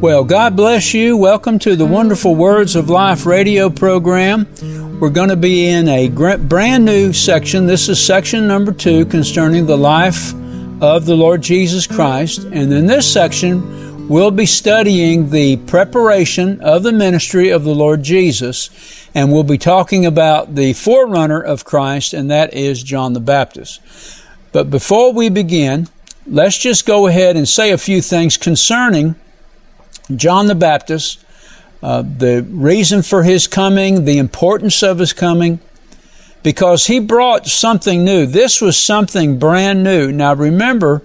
Well, God bless you. Welcome to the Wonderful Words of Life radio program. We're going to be in a brand new section. This is section number two concerning the life of the Lord Jesus Christ. And in this section, we'll be studying the preparation of the ministry of the Lord Jesus. And we'll be talking about the forerunner of Christ, and that is John the Baptist. But before we begin, let's just go ahead and say a few things concerning John the Baptist, uh, the reason for his coming, the importance of his coming, because he brought something new. This was something brand new. Now remember,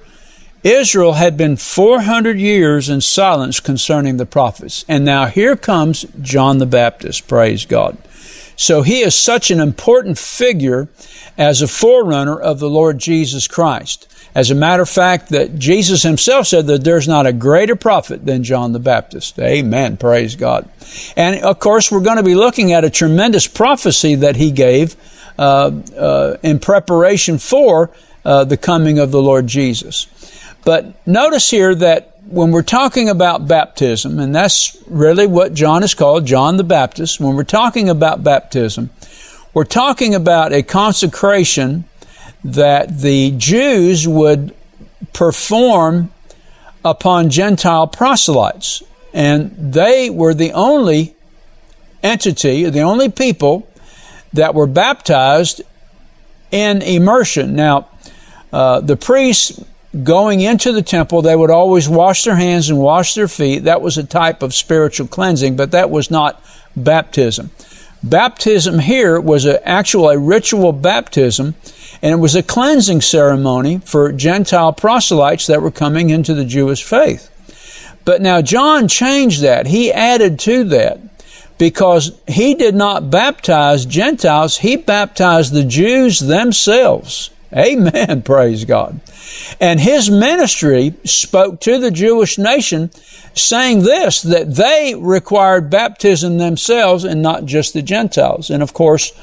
Israel had been 400 years in silence concerning the prophets. And now here comes John the Baptist. Praise God. So he is such an important figure as a forerunner of the Lord Jesus Christ. As a matter of fact, that Jesus himself said that there's not a greater prophet than John the Baptist. Amen. Praise God. And of course, we're going to be looking at a tremendous prophecy that he gave uh, uh, in preparation for uh, the coming of the Lord Jesus. But notice here that when we're talking about baptism, and that's really what John is called, John the Baptist, when we're talking about baptism, we're talking about a consecration that the Jews would perform upon Gentile proselytes. And they were the only entity, the only people that were baptized in immersion. Now, uh, the priests going into the temple, they would always wash their hands and wash their feet. That was a type of spiritual cleansing, but that was not baptism. Baptism here was an actual a ritual baptism and it was a cleansing ceremony for Gentile proselytes that were coming into the Jewish faith. But now John changed that. He added to that because he did not baptize Gentiles, he baptized the Jews themselves. Amen. Praise God. And his ministry spoke to the Jewish nation saying this, that they required baptism themselves and not just the Gentiles. And of course,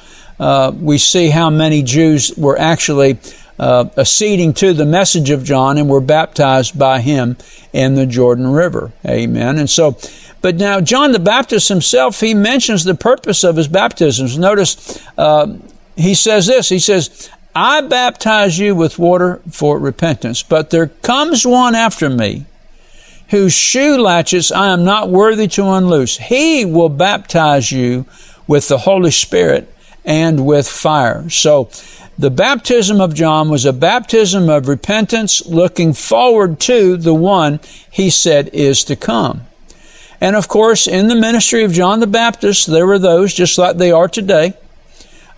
uh, we see how many Jews were actually uh, acceding to the message of John and were baptized by him in the Jordan River. Amen. And so, but now John the Baptist himself, he mentions the purpose of his baptisms. Notice uh, he says this. He says, "I baptize you with water for repentance, but there comes one after me." Whose shoe latches I am not worthy to unloose. He will baptize you with the Holy Spirit and with fire. So, the baptism of John was a baptism of repentance looking forward to the one he said is to come. And of course, in the ministry of John the Baptist, there were those, just like they are today,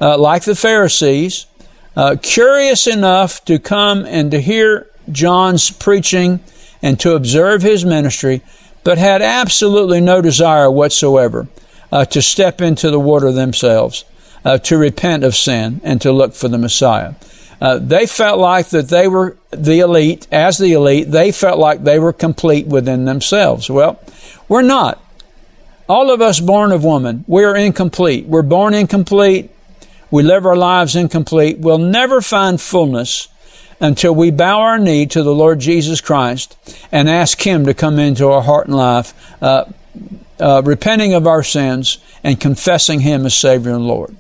uh, like the Pharisees, uh, curious enough to come and to hear John's preaching and to observe his ministry, but had absolutely no desire whatsoever uh, to step into the water themselves uh, to repent of sin and to look for the Messiah. Uh, they felt like that they were the elite, as the elite, they felt like they were complete within themselves. Well, we're not. All of us born of woman, we're incomplete. We're born incomplete. We live our lives incomplete. We'll never find fullness until we bow our knee to the Lord Jesus Christ and ask Him to come into our heart and life, uh, uh, repenting of our sins and confessing Him as Savior and Lord.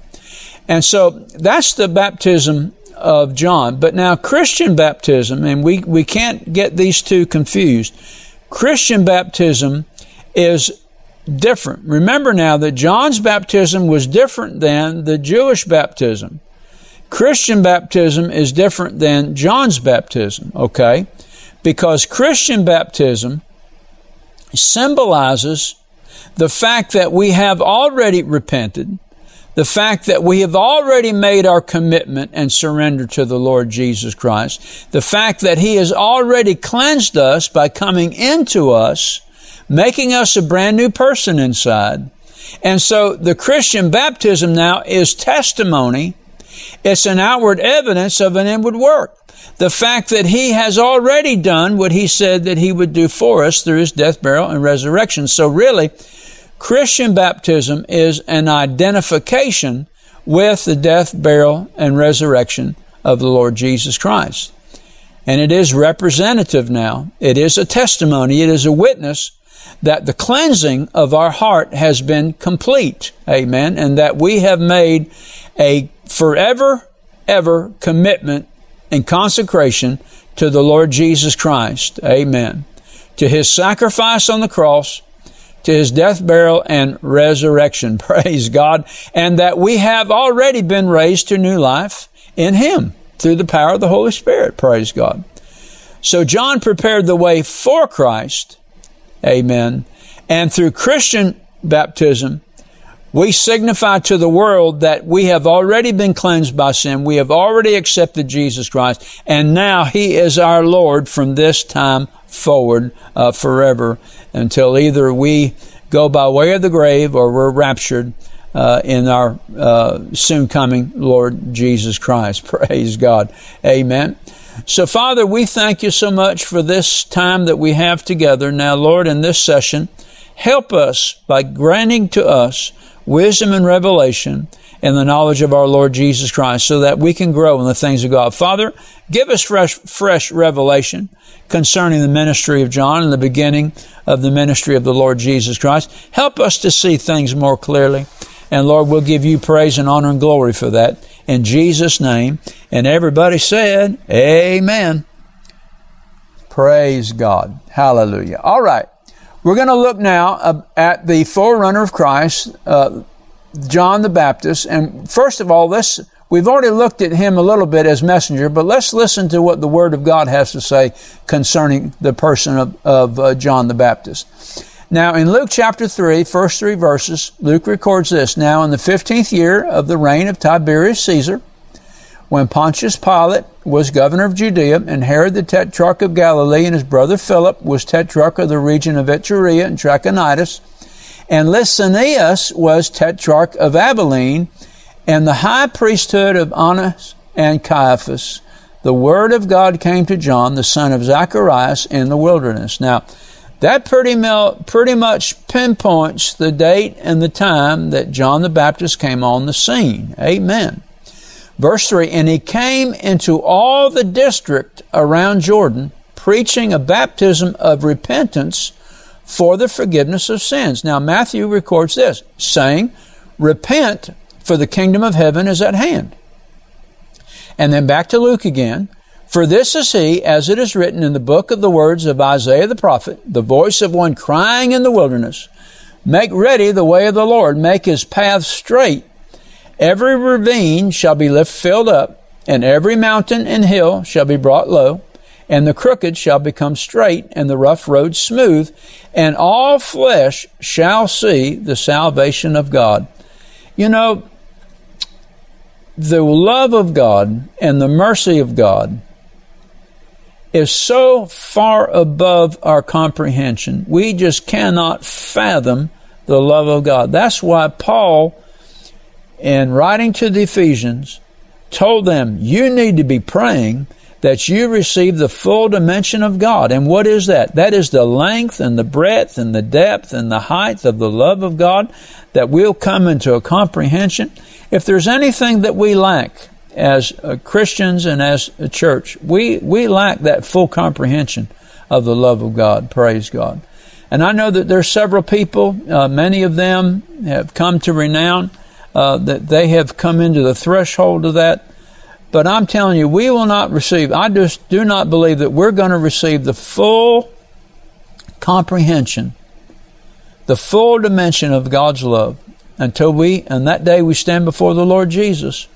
And so that's the baptism of John. But now Christian baptism, and we, we can't get these two confused. Christian baptism is different. Remember now that John's baptism was different than the Jewish baptism. Christian baptism is different than John's baptism, okay? Because Christian baptism symbolizes the fact that we have already repented, the fact that we have already made our commitment and surrender to the Lord Jesus Christ, the fact that He has already cleansed us by coming into us, making us a brand new person inside. And so the Christian baptism now is testimony. It's an outward evidence of an inward work. The fact that He has already done what He said that He would do for us through His death, burial, and resurrection. So really, Christian baptism is an identification with the death, burial, and resurrection of the Lord Jesus Christ. And it is representative now. It is a testimony. It is a witness that the cleansing of our heart has been complete. Amen. And that we have made a forever, ever commitment and consecration to the Lord Jesus Christ. Amen. To his sacrifice on the cross, to his death, burial, and resurrection. Praise God. And that we have already been raised to new life in him through the power of the Holy Spirit. Praise God. So John prepared the way for Christ. Amen. And through Christian baptism, we signify to the world that we have already been cleansed by sin. We have already accepted Jesus Christ. And now He is our Lord from this time forward uh, forever until either we go by way of the grave or we're raptured uh, in our uh, soon coming Lord Jesus Christ. Praise God. Amen. So, Father, we thank you so much for this time that we have together. Now, Lord, in this session, help us by granting to us wisdom and revelation in the knowledge of our Lord Jesus Christ so that we can grow in the things of God. Father, give us fresh, fresh revelation concerning the ministry of John and the beginning of the ministry of the Lord Jesus Christ. Help us to see things more clearly. And Lord, we'll give you praise and honor and glory for that in Jesus' name. And everybody said, Amen. Praise God. Hallelujah. All right. We're going to look now at the forerunner of Christ, uh, John the Baptist. And first of all, let's, we've already looked at him a little bit as messenger, but let's listen to what the Word of God has to say concerning the person of, of uh, John the Baptist. Now, in Luke chapter 3, first three verses, Luke records this. Now, in the 15th year of the reign of Tiberius Caesar, when Pontius Pilate was governor of Judea, and Herod the tetrarch of Galilee and his brother Philip was tetrarch of the region of Iturea and Trachonitis, and Lysanias was tetrarch of Abilene, and the high priesthood of Annas and Caiaphas, the word of God came to John, the son of Zacharias, in the wilderness. Now, that pretty, pretty much pinpoints the date and the time that John the Baptist came on the scene. Amen. Verse 3 And he came into all the district around Jordan, preaching a baptism of repentance for the forgiveness of sins. Now, Matthew records this, saying, Repent, for the kingdom of heaven is at hand. And then back to Luke again. For this is he, as it is written in the book of the words of Isaiah the prophet, the voice of one crying in the wilderness, Make ready the way of the Lord, make his path straight. Every ravine shall be filled up, and every mountain and hill shall be brought low, and the crooked shall become straight, and the rough road smooth, and all flesh shall see the salvation of God. You know, the love of God and the mercy of God is so far above our comprehension. We just cannot fathom the love of God. That's why Paul in writing to the Ephesians, told them, you need to be praying that you receive the full dimension of God. And what is that? That is the length and the breadth and the depth and the height of the love of God that we'll come into a comprehension. If there's anything that we lack as uh, Christians and as a church, we, we lack that full comprehension of the love of God. Praise God. And I know that there's several people, uh, many of them have come to renown uh, that they have come into the threshold of that. But I'm telling you, we will not receive, I just do not believe that we're going to receive the full comprehension, the full dimension of God's love until we, and that day we stand before the Lord Jesus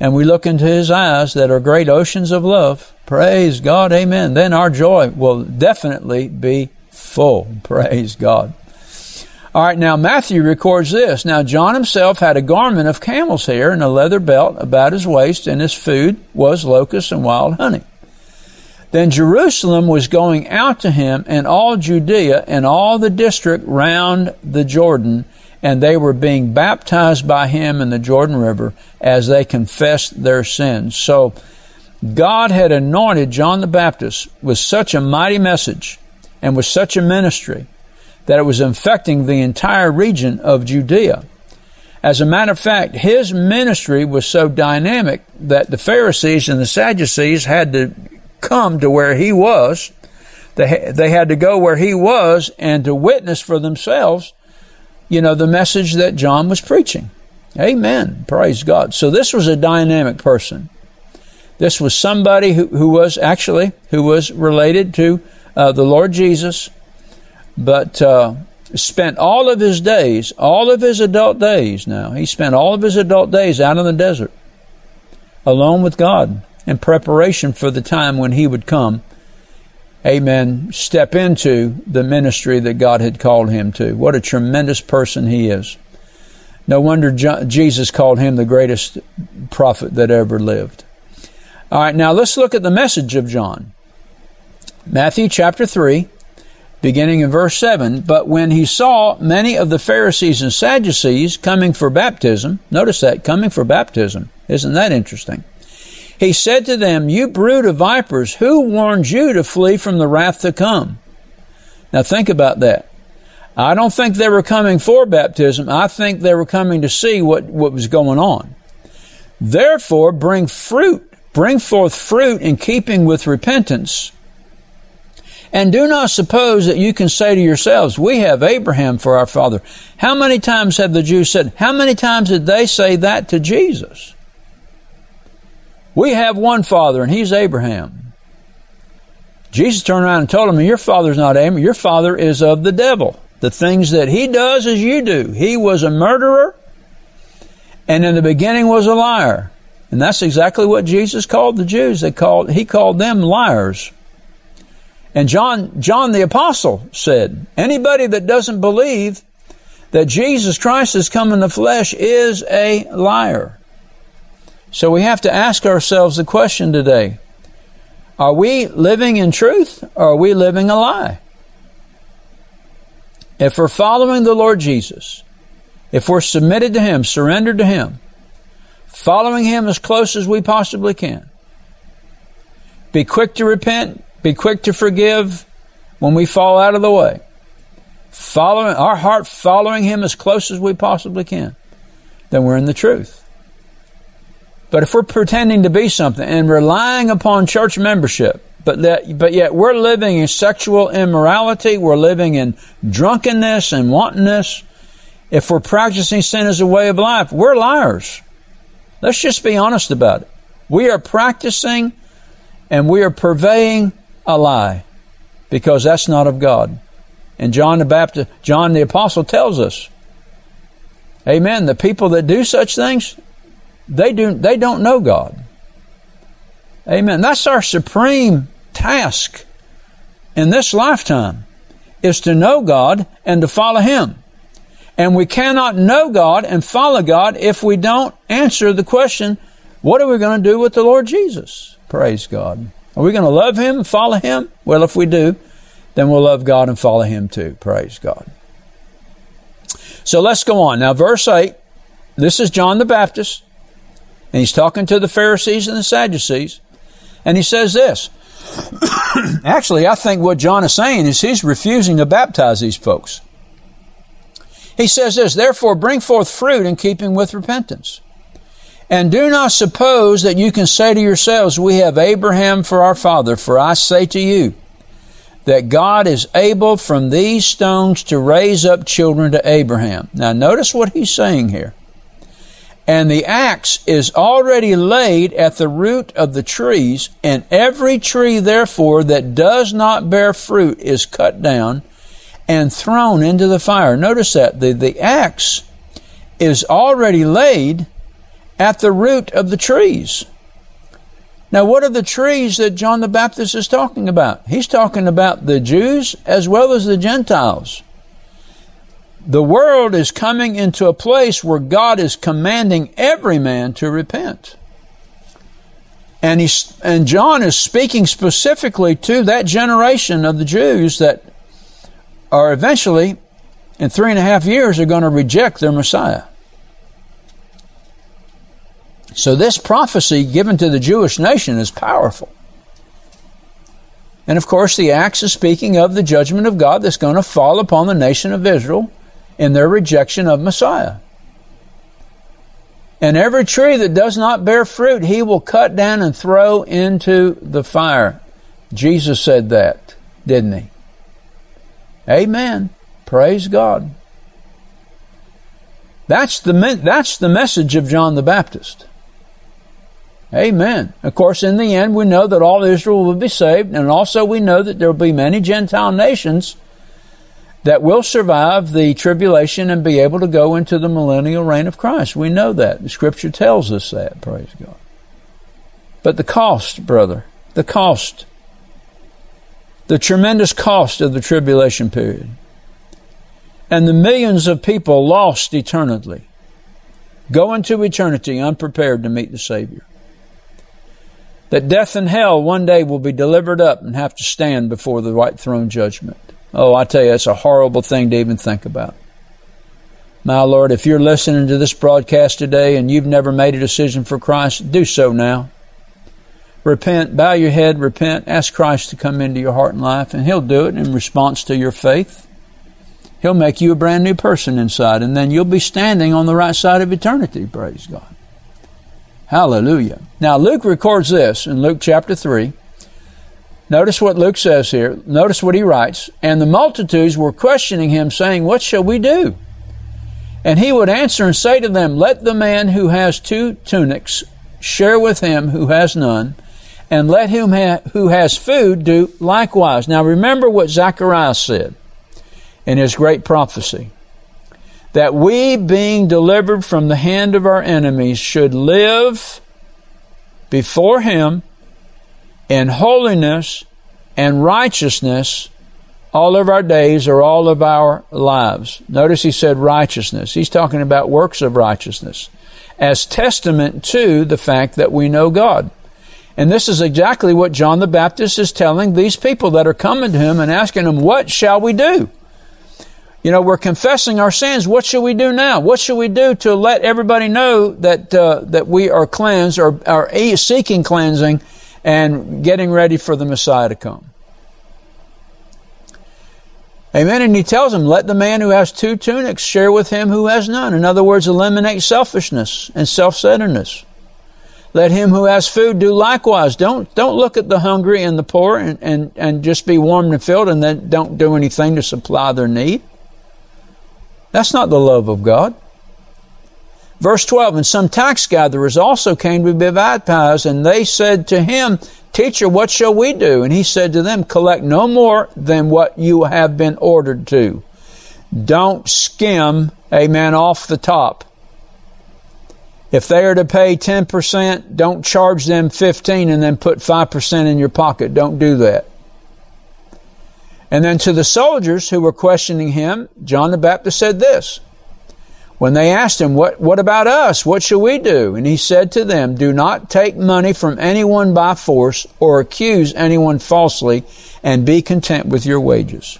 and we look into His eyes that are great oceans of love. Praise God, amen. Then our joy will definitely be full. Praise God. All right, now Matthew records this. Now John himself had a garment of camel's hair and a leather belt about his waist, and his food was locusts and wild honey. Then Jerusalem was going out to him, and all Judea and all the district round the Jordan, and they were being baptized by him in the Jordan River as they confessed their sins. So God had anointed John the Baptist with such a mighty message and with such a ministry that it was infecting the entire region of Judea. As a matter of fact, his ministry was so dynamic that the Pharisees and the Sadducees had to come to where he was They, they had to go where he was and to witness for themselves, you know, the message that John was preaching. Amen. Praise God. So this was a dynamic person. This was somebody who, who was actually, who was related to uh, the Lord Jesus, but uh, spent all of his days, all of his adult days now, he spent all of his adult days out in the desert, alone with God, in preparation for the time when he would come amen, step into the ministry that God had called him to. What a tremendous person he is. No wonder Jesus called him the greatest prophet that ever lived. All right, now let's look at the message of John. Matthew chapter 3, beginning in verse 7. But when he saw many of the Pharisees and Sadducees coming for baptism, notice that, coming for baptism. Isn't that interesting? He said to them, You brood of vipers, who warned you to flee from the wrath to come? Now think about that. I don't think they were coming for baptism. I think they were coming to see what, what was going on. Therefore, bring fruit, bring forth fruit in keeping with repentance. And do not suppose that you can say to yourselves, We have Abraham for our father. How many times have the Jews said, how many times did they say that to Jesus? We have one father, and he's Abraham. Jesus turned around and told him, Your father's not Abraham, your father is of the devil. The things that he does as you do. He was a murderer, and in the beginning was a liar. And that's exactly what Jesus called the Jews. They called, he called them liars. And John, John the apostle said, anybody that doesn't believe that Jesus Christ has come in the flesh is a liar. So we have to ask ourselves the question today Are we living in truth or are we living a lie? If we're following the Lord Jesus, if we're submitted to Him, surrendered to Him, following Him as close as we possibly can, be quick to repent, be quick to forgive when we fall out of the way, following our heart following Him as close as we possibly can, then we're in the truth. But if we're pretending to be something and relying upon church membership, but that, but yet we're living in sexual immorality, we're living in drunkenness and wantonness, if we're practicing sin as a way of life, we're liars. Let's just be honest about it. We are practicing and we are purveying a lie because that's not of God. And John the Baptist, John the Apostle tells us, Amen. The people that do such things, they do they don't know God. Amen. That's our supreme task in this lifetime is to know God and to follow Him. And we cannot know God and follow God if we don't answer the question, what are we going to do with the Lord Jesus? Praise God. Are we going to love Him and follow Him? Well, if we do, then we'll love God and follow Him too. Praise God. So let's go on. Now, verse 8. This is John the Baptist. And he's talking to the Pharisees and the Sadducees. And he says this. Actually, I think what John is saying is he's refusing to baptize these folks. He says this, therefore bring forth fruit in keeping with repentance. And do not suppose that you can say to yourselves, we have Abraham for our father, for I say to you, that God is able from these stones to raise up children to Abraham. Now notice what he's saying here. And the axe is already laid at the root of the trees, and every tree, therefore, that does not bear fruit is cut down and thrown into the fire. Notice that. The, the axe is already laid at the root of the trees. Now, what are the trees that John the Baptist is talking about? He's talking about the Jews as well as the Gentiles. The world is coming into a place where God is commanding every man to repent. And, he's, and John is speaking specifically to that generation of the Jews that are eventually, in three and a half years, are going to reject their Messiah. So this prophecy given to the Jewish nation is powerful. And of course, the axe is speaking of the judgment of God that's going to fall upon the nation of Israel in their rejection of Messiah. And every tree that does not bear fruit, he will cut down and throw into the fire. Jesus said that. didn't he? Amen. Praise God. That's the, that's the message of John the Baptist. Amen. Of course, in the end, we know that all Israel will be saved, and also we know that there will be many Gentile nations that will survive the tribulation and be able to go into the millennial reign of Christ. We know that. The scripture tells us that, praise God. But the cost, brother, the cost, the tremendous cost of the tribulation period and the millions of people lost eternally, go into eternity unprepared to meet the Savior. That death and hell one day will be delivered up and have to stand before the white throne judgment. Oh, I tell you, it's a horrible thing to even think about. My Lord, if you're listening to this broadcast today and you've never made a decision for Christ, do so now. Repent, bow your head, repent, ask Christ to come into your heart and life, and He'll do it in response to your faith. He'll make you a brand new person inside, and then you'll be standing on the right side of eternity. Praise God. Hallelujah. Now, Luke records this in Luke chapter 3. Notice what Luke says here. Notice what he writes. And the multitudes were questioning him, saying, What shall we do? And he would answer and say to them, Let the man who has two tunics share with him who has none, and let him ha- who has food do likewise. Now remember what Zacharias said in his great prophecy that we, being delivered from the hand of our enemies, should live before him in holiness and righteousness all of our days or all of our lives. Notice he said righteousness. He's talking about works of righteousness as testament to the fact that we know God. And this is exactly what John the Baptist is telling these people that are coming to him and asking him, What shall we do? You know, we're confessing our sins. What should we do now? What should we do to let everybody know that uh, that we are cleansed or are seeking cleansing and getting ready for the Messiah to come? Amen. And he tells them, let the man who has two tunics share with him who has none. In other words, eliminate selfishness and self-centeredness. Let him who has food do likewise. Don't, don't look at the hungry and the poor and, and, and just be warmed and filled and then don't do anything to supply their need. That's not the love of God. Verse 12, and some tax gatherers also came to be baptized, and they said to him, Teacher, what shall we do? And he said to them, Collect no more than what you have been ordered to. Don't skim, a man off the top. If they are to pay 10%, don't charge them 15 and then put 5% in your pocket. Don't do that. And then to the soldiers who were questioning him, John the Baptist said this. When they asked him, what, what about us? What shall we do? And he said to them, Do not take money from anyone by force or accuse anyone falsely and be content with your wages.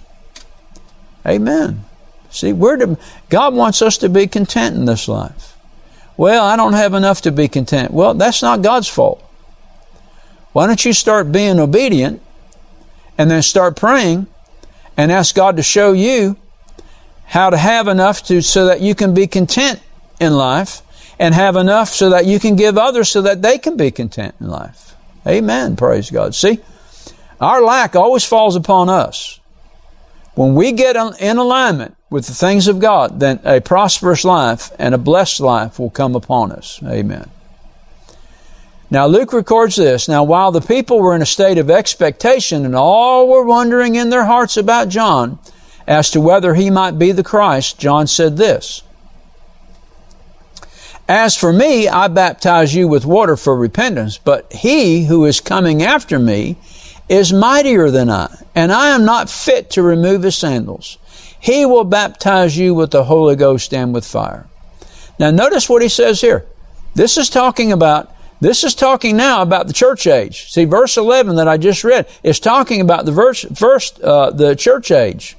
Amen. See, we're to, God wants us to be content in this life. Well, I don't have enough to be content. Well, that's not God's fault. Why don't you start being obedient and then start praying and ask God to show you how to have enough to, so that you can be content in life and have enough so that you can give others so that they can be content in life. Amen. Praise God. See, our lack always falls upon us. When we get in alignment with the things of God, then a prosperous life and a blessed life will come upon us. Amen. Now Luke records this. Now while the people were in a state of expectation and all were wondering in their hearts about John as to whether he might be the Christ, John said this. As for me, I baptize you with water for repentance, but he who is coming after me is mightier than I, and I am not fit to remove his sandals. He will baptize you with the Holy Ghost and with fire. Now notice what he says here. This is talking about this is talking now about the church age. See, verse 11 that I just read is talking about the verse, first, uh, the church age.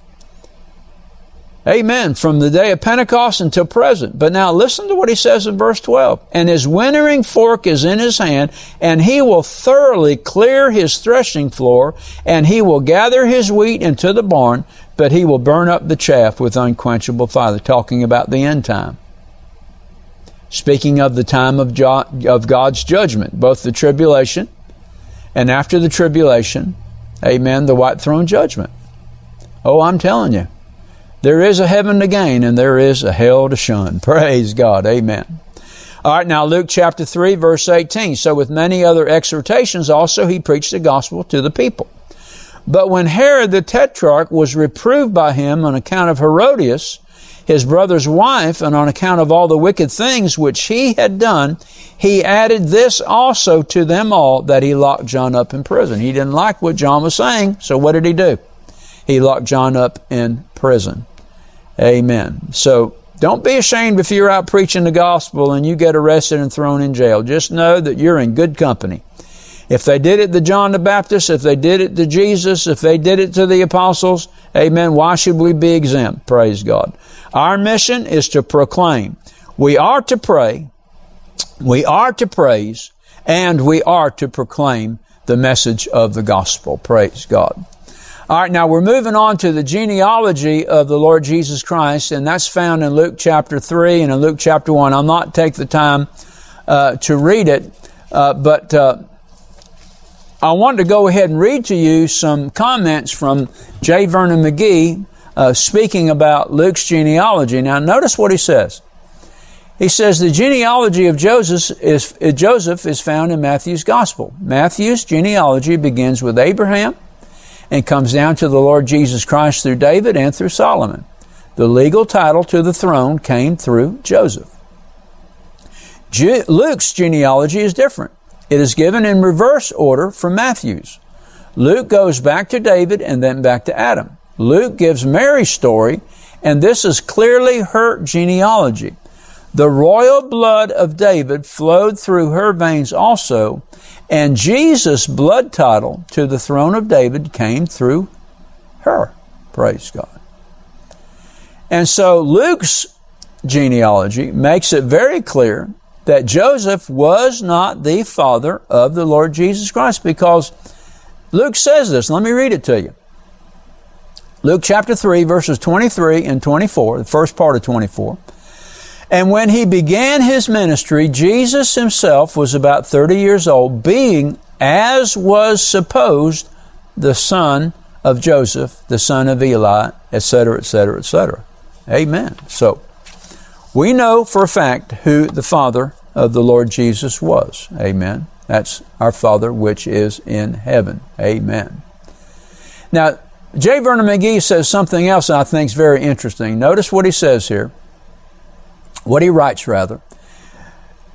Amen. From the day of Pentecost until present. But now listen to what he says in verse 12. And his winnowing fork is in his hand, and he will thoroughly clear his threshing floor, and he will gather his wheat into the barn, but he will burn up the chaff with unquenchable fire. Talking about the end time speaking of the time of, of God's judgment, both the tribulation and after the tribulation, Amen. The white throne judgment. Oh, I'm telling you, there is a heaven to gain and there is a hell to shun. Praise God. Amen. All right, now Luke chapter 3, verse 18. So, with many other exhortations, also he preached the gospel to the people. But when Herod the Tetrarch was reproved by him on account of Herodias, his brother's wife, and on account of all the wicked things which he had done, he added this also to them all that he locked John up in prison. He didn't like what John was saying, so what did he do? He locked John up in prison. Amen. So don't be ashamed if you're out preaching the gospel and you get arrested and thrown in jail. Just know that you're in good company. If they did it to John the Baptist, if they did it to Jesus, if they did it to the apostles, amen, why should we be exempt? Praise God. Our mission is to proclaim. We are to pray, we are to praise, and we are to proclaim the message of the gospel. Praise God. All right, now we're moving on to the genealogy of the Lord Jesus Christ, and that's found in Luke chapter 3 and in Luke chapter 1. I'll not take the time uh, to read it, uh, but uh, I wanted to go ahead and read to you some comments from J. Vernon McGee uh, speaking about Luke's genealogy. Now, notice what he says. He says the genealogy of Joseph is, uh, Joseph is found in Matthew's Gospel. Matthew's genealogy begins with Abraham and comes down to the Lord Jesus Christ through David and through Solomon. The legal title to the throne came through Joseph. Je- Luke's genealogy is different. It is given in reverse order from Matthew's. Luke goes back to David and then back to Adam. Luke gives Mary's story, and this is clearly her genealogy. The royal blood of David flowed through her veins also, and Jesus' blood title to the throne of David came through her. Praise God. And so Luke's genealogy makes it very clear that Joseph was not the father of the Lord Jesus Christ because Luke says this. Let me read it to you. Luke chapter 3, verses 23 and 24, the first part of 24. And when he began his ministry, Jesus himself was about 30 years old, being, as was supposed, the son of Joseph, the son of Eli, etc., etc., etc. Amen. So, we know for a fact who the Father of the Lord Jesus was. Amen. That's our Father which is in heaven. Amen. Now, J. Vernon McGee says something else I think is very interesting. Notice what he says here, what he writes rather.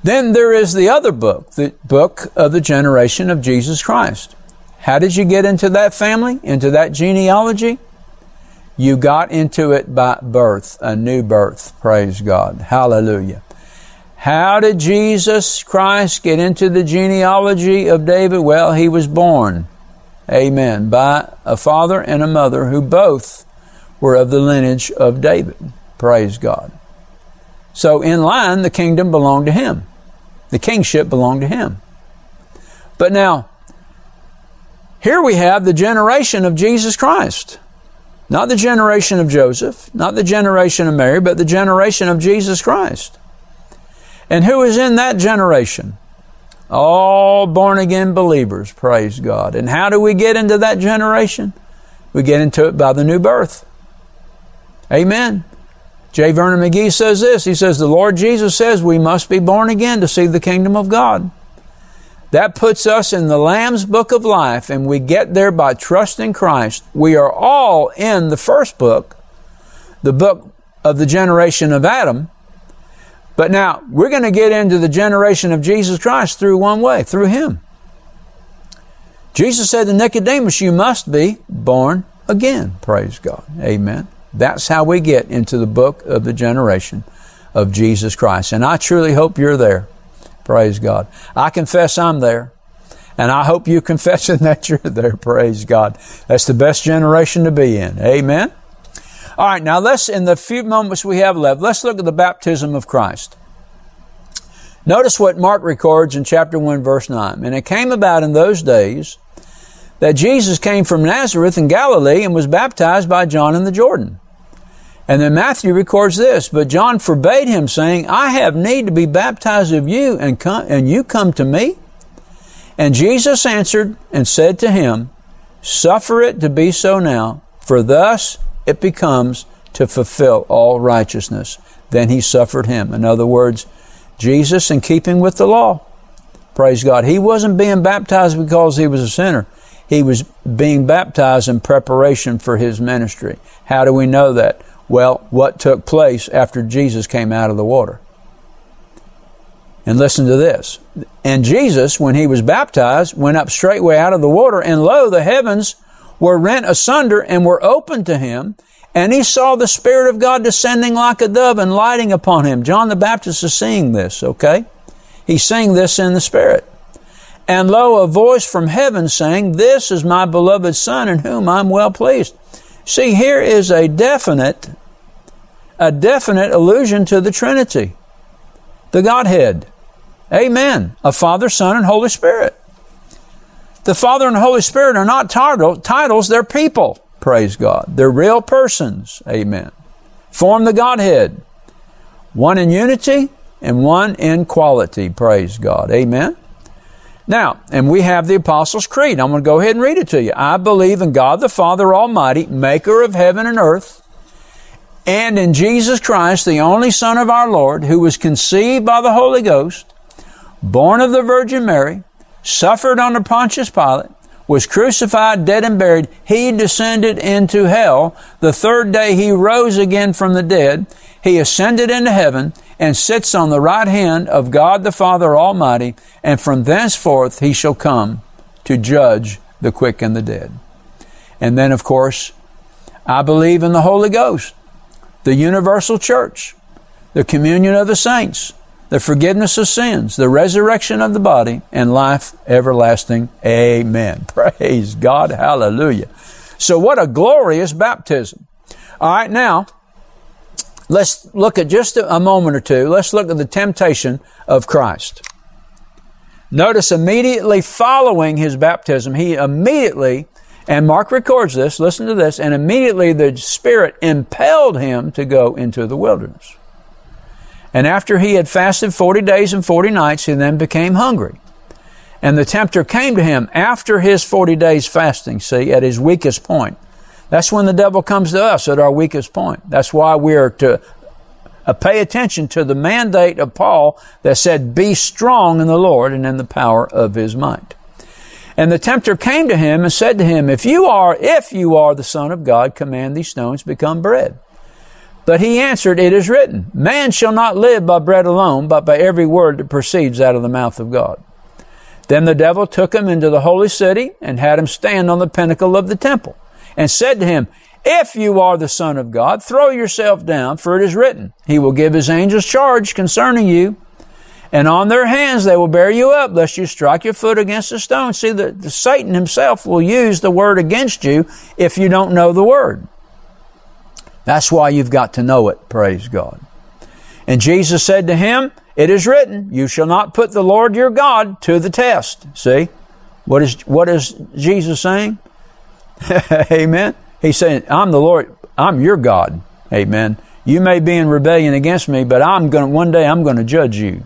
Then there is the other book, the book of the generation of Jesus Christ. How did you get into that family, into that genealogy? You got into it by birth, a new birth. Praise God. Hallelujah. How did Jesus Christ get into the genealogy of David? Well, he was born Amen. By a father and a mother who both were of the lineage of David. Praise God. So, in line, the kingdom belonged to him. The kingship belonged to him. But now, here we have the generation of Jesus Christ. Not the generation of Joseph, not the generation of Mary, but the generation of Jesus Christ. And who is in that generation? All born again believers, praise God. And how do we get into that generation? We get into it by the new birth. Amen. J. Vernon McGee says this. He says, The Lord Jesus says we must be born again to see the kingdom of God. That puts us in the Lamb's book of life, and we get there by trusting Christ. We are all in the first book, the book of the generation of Adam, but now, we're going to get into the generation of Jesus Christ through one way, through Him. Jesus said to Nicodemus, You must be born again. Praise God. Amen. That's how we get into the book of the generation of Jesus Christ. And I truly hope you're there. Praise God. I confess I'm there. And I hope you confessing that you're there. Praise God. That's the best generation to be in. Amen. All right, now let's, in the few moments we have left, let's look at the baptism of Christ. Notice what Mark records in chapter 1, verse 9. And it came about in those days that Jesus came from Nazareth in Galilee and was baptized by John in the Jordan. And then Matthew records this, but John forbade him, saying, I have need to be baptized of you, and, come, and you come to me? And Jesus answered and said to him, Suffer it to be so now, for thus it becomes to fulfill all righteousness. Then he suffered him. In other words, Jesus, in keeping with the law, praise God, he wasn't being baptized because he was a sinner. He was being baptized in preparation for his ministry. How do we know that? Well, what took place after Jesus came out of the water? And listen to this. And Jesus, when he was baptized, went up straightway out of the water, and lo, the heavens were rent asunder and were opened to him. And he saw the Spirit of God descending like a dove and lighting upon him. John the Baptist is seeing this, okay? He's seeing this in the Spirit. And lo, a voice from heaven saying, This is my beloved Son in whom I'm well pleased. See, here is a definite, a definite allusion to the Trinity, the Godhead. Amen. A Father, Son, and Holy Spirit. The Father and Holy Spirit are not titles, they're people. Praise God. They're real persons. Amen. Form the Godhead. One in unity and one in quality. Praise God. Amen. Now, and we have the Apostles' Creed. I'm going to go ahead and read it to you. I believe in God the Father Almighty, maker of heaven and earth, and in Jesus Christ, the only Son of our Lord, who was conceived by the Holy Ghost, born of the Virgin Mary, suffered under Pontius Pilate, was crucified, dead, and buried. He descended into hell. The third day he rose again from the dead. He ascended into heaven and sits on the right hand of God the Father Almighty. And from thenceforth he shall come to judge the quick and the dead. And then, of course, I believe in the Holy Ghost, the universal church, the communion of the saints, the forgiveness of sins, the resurrection of the body, and life everlasting. Amen. Praise God. Hallelujah. So what a glorious baptism. All right, now, let's look at just a moment or two. Let's look at the temptation of Christ. Notice immediately following his baptism, he immediately, and Mark records this, listen to this, and immediately the Spirit impelled him to go into the wilderness. And after he had fasted 40 days and 40 nights, he then became hungry. And the tempter came to him after his 40 days fasting, see, at his weakest point. That's when the devil comes to us at our weakest point. That's why we are to uh, pay attention to the mandate of Paul that said, be strong in the Lord and in the power of his might. And the tempter came to him and said to him, if you are, if you are the son of God, command these stones become bread. But he answered, It is written, Man shall not live by bread alone, but by every word that proceeds out of the mouth of God. Then the devil took him into the holy city and had him stand on the pinnacle of the temple and said to him, If you are the Son of God, throw yourself down, for it is written, He will give His angels charge concerning you, and on their hands they will bear you up, lest you strike your foot against a stone. See, the, the Satan himself will use the word against you if you don't know the word. That's why you've got to know it, praise God. And Jesus said to him, It is written, You shall not put the Lord your God to the test. See? What is, what is Jesus saying? Amen. He's saying, I'm the Lord, I'm your God. Amen. You may be in rebellion against me, but I'm going to, one day I'm going to judge you.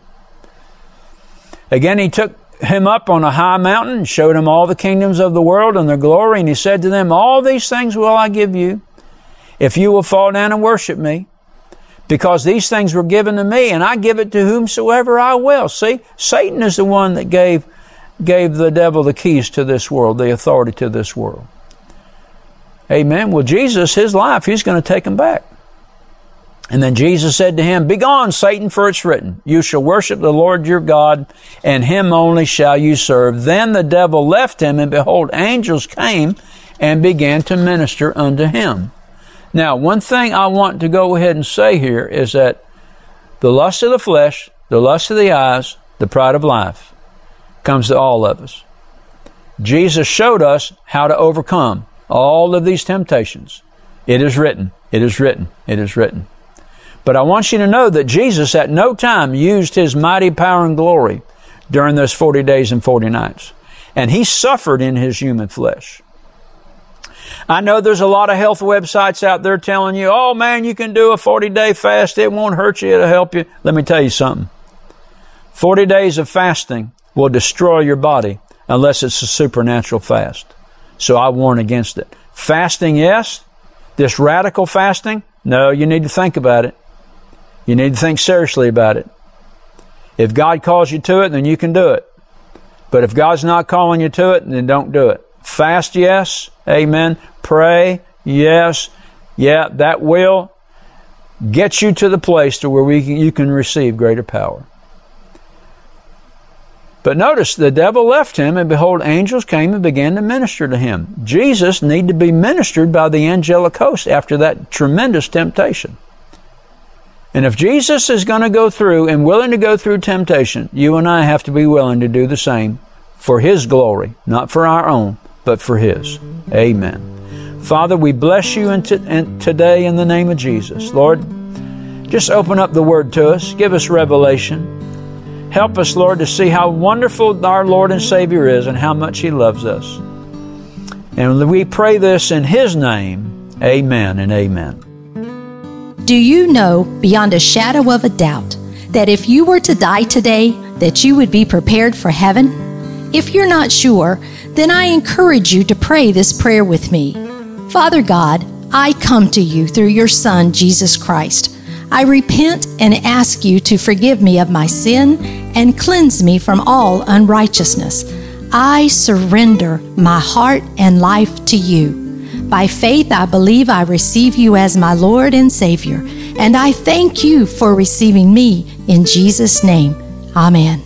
Again, he took him up on a high mountain, showed him all the kingdoms of the world and their glory, and he said to them, All these things will I give you if you will fall down and worship me, because these things were given to me and I give it to whomsoever I will. See, Satan is the one that gave, gave the devil the keys to this world, the authority to this world. Amen. Well, Jesus, his life, he's going to take him back. And then Jesus said to him, Begone, Satan, for it's written, You shall worship the Lord your God, and him only shall you serve. Then the devil left him, and behold, angels came and began to minister unto him. Now, one thing I want to go ahead and say here is that the lust of the flesh, the lust of the eyes, the pride of life comes to all of us. Jesus showed us how to overcome all of these temptations. It is written, it is written, it is written. But I want you to know that Jesus at no time used his mighty power and glory during those 40 days and 40 nights. And he suffered in his human flesh. I know there's a lot of health websites out there telling you, oh man, you can do a 40 day fast. It won't hurt you. It'll help you. Let me tell you something. 40 days of fasting will destroy your body unless it's a supernatural fast. So I warn against it. Fasting, yes. This radical fasting, no, you need to think about it. You need to think seriously about it. If God calls you to it, then you can do it. But if God's not calling you to it, then don't do it. Fast, yes. Amen. Pray, yes. Yeah, that will get you to the place to where we can, you can receive greater power. But notice the devil left him, and behold, angels came and began to minister to him. Jesus needed to be ministered by the angelic host after that tremendous temptation. And if Jesus is going to go through and willing to go through temptation, you and I have to be willing to do the same for His glory, not for our own, but for His. Amen. Father, we bless you in t- in today in the name of Jesus. Lord, just open up the Word to us, give us revelation. Help us, Lord, to see how wonderful our Lord and Savior is and how much He loves us. And we pray this in His name. Amen and amen. Do you know beyond a shadow of a doubt that if you were to die today, that you would be prepared for heaven? If you're not sure, then I encourage you to pray this prayer with me. Father God, I come to you through your Son, Jesus Christ. I repent and ask you to forgive me of my sin and cleanse me from all unrighteousness. I surrender my heart and life to you. By faith, I believe I receive you as my Lord and Savior, and I thank you for receiving me in Jesus' name. Amen.